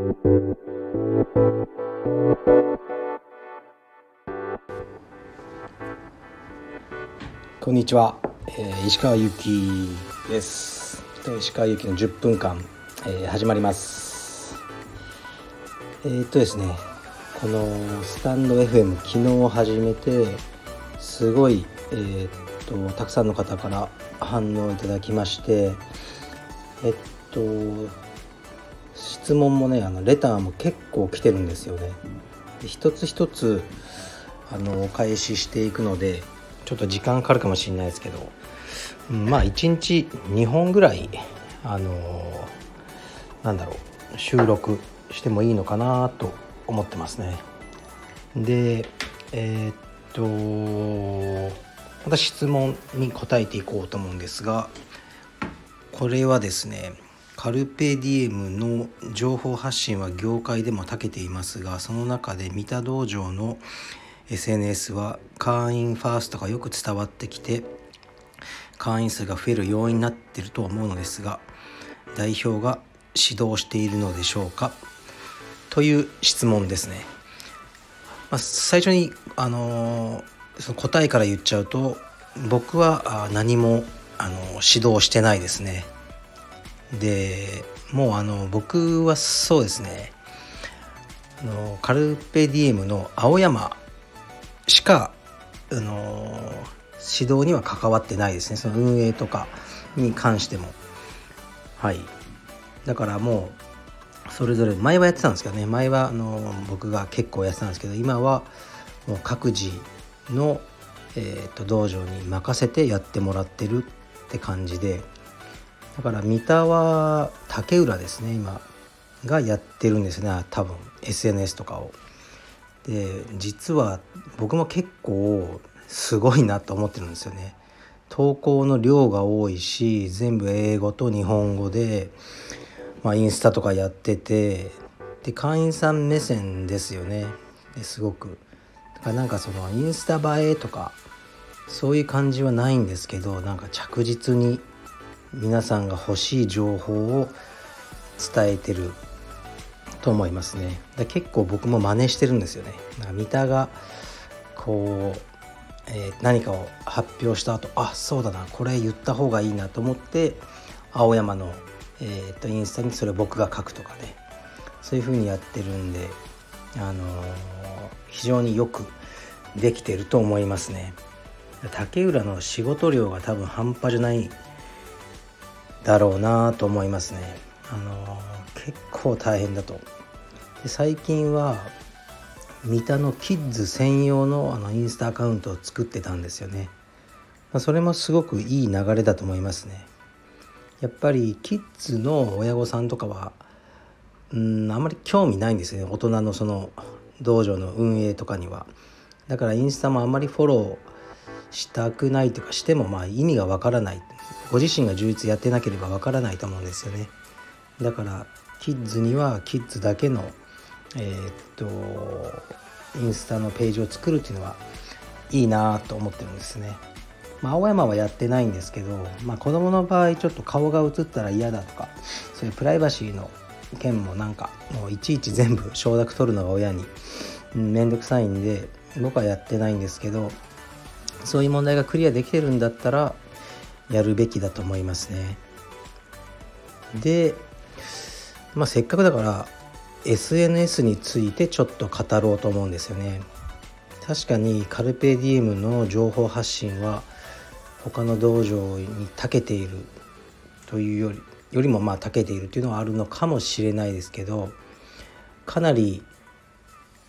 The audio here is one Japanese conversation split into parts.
こんにちは、えー、石川由紀です。石川由紀の10分間、えー、始まります。えー、っとですねこのスタンド FM 昨日始めてすごいえー、っとたくさんの方から反応いただきましてえっと質問もねあのレターも結構来てるんですよね。一つ一つあのお返ししていくのでちょっと時間かかるかもしれないですけど、うん、まあ1日2本ぐらいあのなんだろう収録してもいいのかなと思ってますね。でえー、っとまた質問に答えていこうと思うんですがこれはですねカルペディエムの情報発信は業界でも長けていますがその中で三田道場の SNS は会員ファーストがよく伝わってきて会員数が増える要因になってると思うのですが代表が指導しているのでしょうか？という質問ですね。まあ、最初にあのーその答えから言っちゃうと僕は何もあの指導してないですねでもうあの僕はそうですね。あのカルペディエムの青山しかあの指導には関わってないですね。その運営とかに関しても。はい。だからもうそれぞれ前はやってたんですけどね。前はあの僕が結構やってたんですけど今はもう各自の、えーと、道場に任せてやってもらってるって感じで。だから三田は竹浦ですね今がやってるんですね多分 SNS とかを。で実は僕も結構すごいなと思ってるんですよね。投稿の量が多いし全部英語と日本語で、まあ、インスタとかやっててで会員さん目線ですよねですごくだからなんかそのインスタ映えとかそういう感じはないんですけどなんか着実に皆さんが欲しい情報を伝えてると思いますね。だ結構僕も真似してるんですよね。三田がこう、えー、何かを発表した後あそうだなこれ言った方がいいなと思って青山の、えーと、インスタにそれを僕が書くとかね。そういう風にやってるんであのー非常によくできてると思いますね。竹浦の仕事量が多分半端じゃないだろうなと思いますね。あの結構大変だと。で最近は三田のキッズ専用のあのインスタアカウントを作ってたんですよね、まあ、それもすごくいい流れだと思いますね。やっぱりキッズの親御さんとかはうんあんまり興味ないんですよね。大人のその道場の運営とかには。だからインスタもあんまりフォローしたくないとかしてもまあ意味がわからない。ご自身が充実やってなければわからないと思うんですよねだからキッズにはキッズだけのえー、っとインスタのページを作るっていうのはいいなと思ってるんですね。まあ、青山はやってないんですけど、まあ、子供の場合ちょっと顔が映ったら嫌だとかそういうプライバシーの件もなんかもういちいち全部承諾取るのが親に面倒くさいんで僕はやってないんですけどそういう問題がクリアできてるんだったらやるべきだと思いますね。で、まあ、せっかくだから SNS についてちょっと語ろうと思うんですよね。確かにカルペディエムの情報発信は他の道場に長けているというよりよりもまあ長けているというのはあるのかもしれないですけどかなり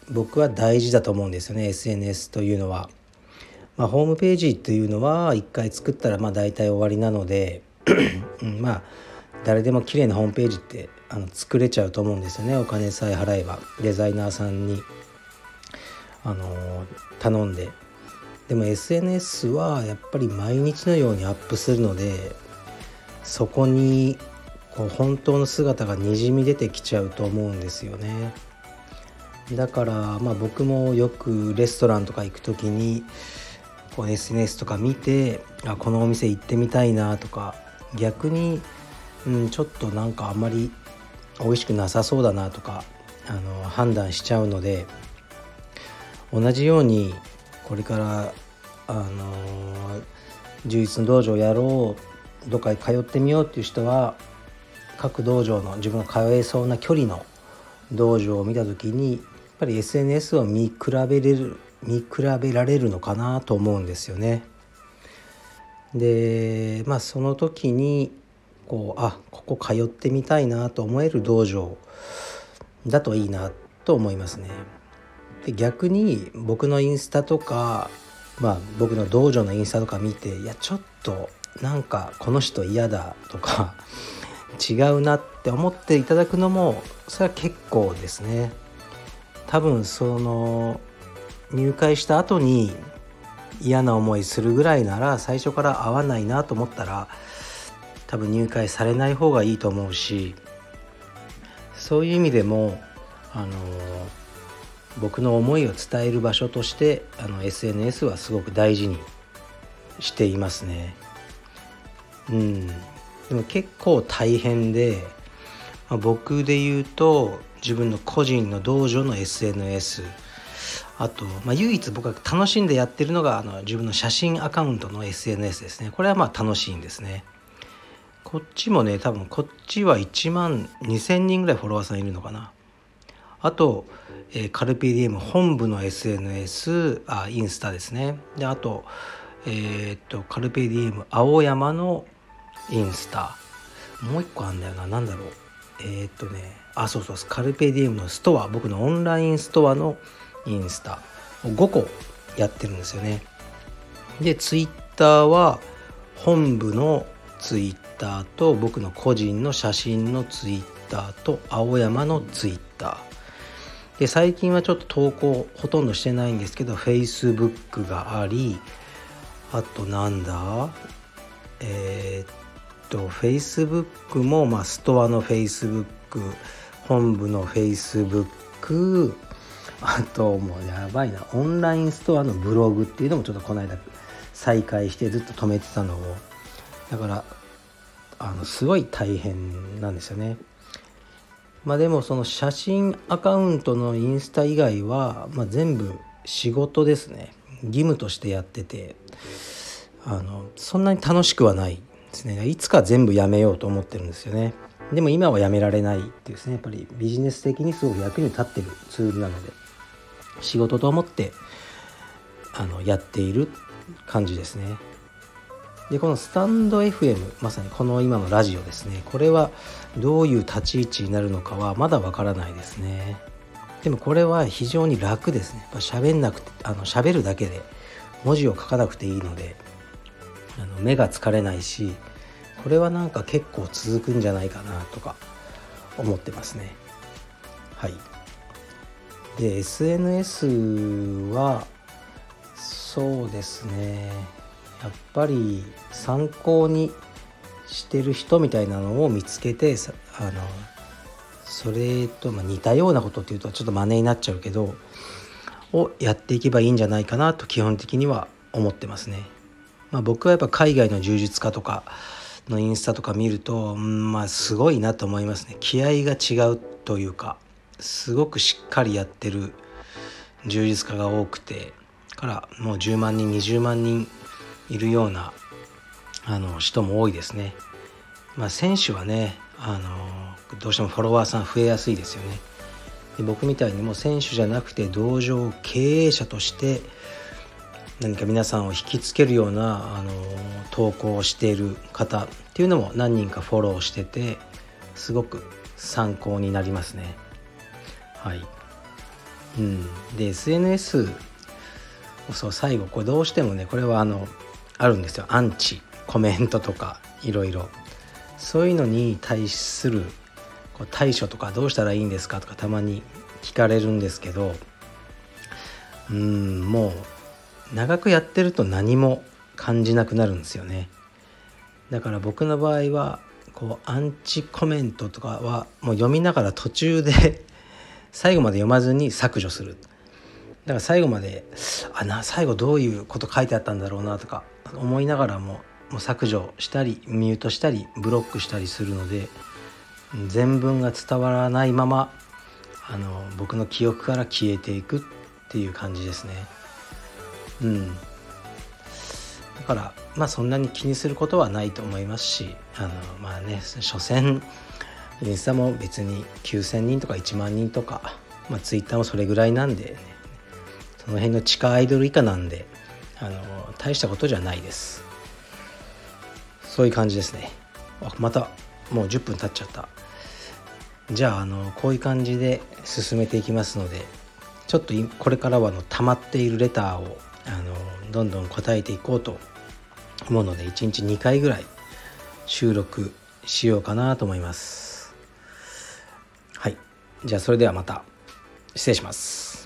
僕は大事だと思うんですよね SNS というのは。まあ、ホームページというのは一回作ったらまあ大体終わりなのでまあ誰でも綺麗なホームページってあの作れちゃうと思うんですよねお金さえ払えばデザイナーさんに、あの、頼んででも SNS はやっぱり毎日のようにアップするのでそこにこう本当の姿がにじみ出てきちゃうと思うんですよね。だからまあ僕もよくレストランとか行く時にこう SNS とか見てあこのお店行ってみたいなとか逆に、うん、ちょっとなんかあんまり美味しくなさそうだなとかあの判断しちゃうので同じようにこれからあの充実の道場やろうどっか通ってみようっていう人は各道場の自分が通えそうな距離の道場を見た時にやっぱり SNS を見比べれる見比べられるのかなと思うんですよね。でまあその時にこうあここ通ってみたいなと思える道場だといいなと思いますね。で逆に僕のインスタとかまあ僕の道場のインスタとか見ていやちょっとなんかこの人嫌だとか 違うなって思っていただくのもそれは結構ですね。多分その入会した後に嫌な思いするぐらいなら最初から合わないなと思ったら多分入会されない方がいいと思うしそういう意味でもあの僕の思いを伝える場所としてあの SNS はすごく大事にしていますね。うん、でも結構大変で、まあ、僕で言うと自分の個人の道場の SNS あと、まあ、唯一僕が楽しんでやってるのがあの自分の写真アカウントの SNS ですね。これはまあ楽しいんですね。こっちもね多分こっちは1万2000人ぐらいフォロワーさんいるのかな。あと、えー、カルピディエム本部の SNS あインスタですね。であとえー、っとカルピディエム青山のインスタ。もう一個あんだよな。何だろう。えー、っとね。あそうそうカルペディエムのストア。僕のオンラインストアのインスタ。5個やってるんですよね。でツイッターは本部のツイッターと僕の個人の写真のツイッターと青山のツイッター。で最近はちょっと投稿ほとんどしてないんですけど Facebook がありあとなんだ？えー、っと Facebook もまあストアの Facebook 本部の Facebook あともうやばいな。オンラインストアのブログっていうのもちょっとこの間再開してずっと止めてたのを。だからあのすごい大変なんですよね。まあでもその写真アカウントのインスタ以外は、まあ、全部仕事ですね。義務としてやってて。あのそんなに楽しくはないですね。いつか全部やめようと思ってるんですよね。でも今はやめられないっていうですね。やっぱりビジネス的にすごく役に立ってるツールなので。仕事と思ってあのやっている感じですね。でこのスタンド FM まさにこの今のラジオですね。これはどういう立ち位置になるのかはまだわからないですね。でもこれは非常に楽ですね。喋んなくてあの喋るだけで文字を書かなくていいのであの目が疲れないしこれはなんか結構続くんじゃないかなとか思ってますね。はい。で SNS はそうですねやっぱり参考にしてる人みたいなのを見つけてあのそれとま似たようなことっていうとちょっと真似になっちゃうけどをやっていけばいいんじゃないかなと基本的には思ってますね。まあ、僕はやっぱ海外の充実家とかのインスタとか見ると、うん、まあすごいなと思いますね。気合が違うというかすごくしっかりやってる充実家が多くてからもう10万人20万人いるようなあの人も多いですね。まあ、選手はねあのどうしてもフォロワーさん増えやすいですよね。で僕みたいにもう選手じゃなくて道場経営者として何か皆さんを引きつけるようなあの投稿をしている方っていうのも何人かフォローしててすごく参考になりますね。はい。うん、で SNS そう最後これどうしてもねこれはあのあるんですよ。アンチコメントとかいろいろ。そういうのに対するこう対処とかどうしたらいいんですかとかたまに聞かれるんですけどうんもう長くやってると何も感じなくなるんですよね。だから僕の場合はこうアンチコメントとかはもう読みながら途中で最後まで読まずに削除する。だから最後まであな最後どういうこと書いてあったんだろうなとか思いながらももう削除したりミュートしたりブロックしたりするので全文が伝わらないままあの僕の記憶から消えていくっていう感じですね。うん。だからまあそんなに気にすることはないと思いますしあのまあね所詮インスタも別に9,000人とか1万人とか、まあ、ツイッターもそれぐらいなんで、ね、その辺の地下アイドル以下なんであの大したことじゃないです。そういう感じですね。あまたもう10分経っちゃった。じゃああのこういう感じで進めていきますのでちょっとこれからはの溜まっているレターをあのどんどん答えていこうと思うので1日2回ぐらい収録しようかなと思います。じゃあそれではまた。失礼します。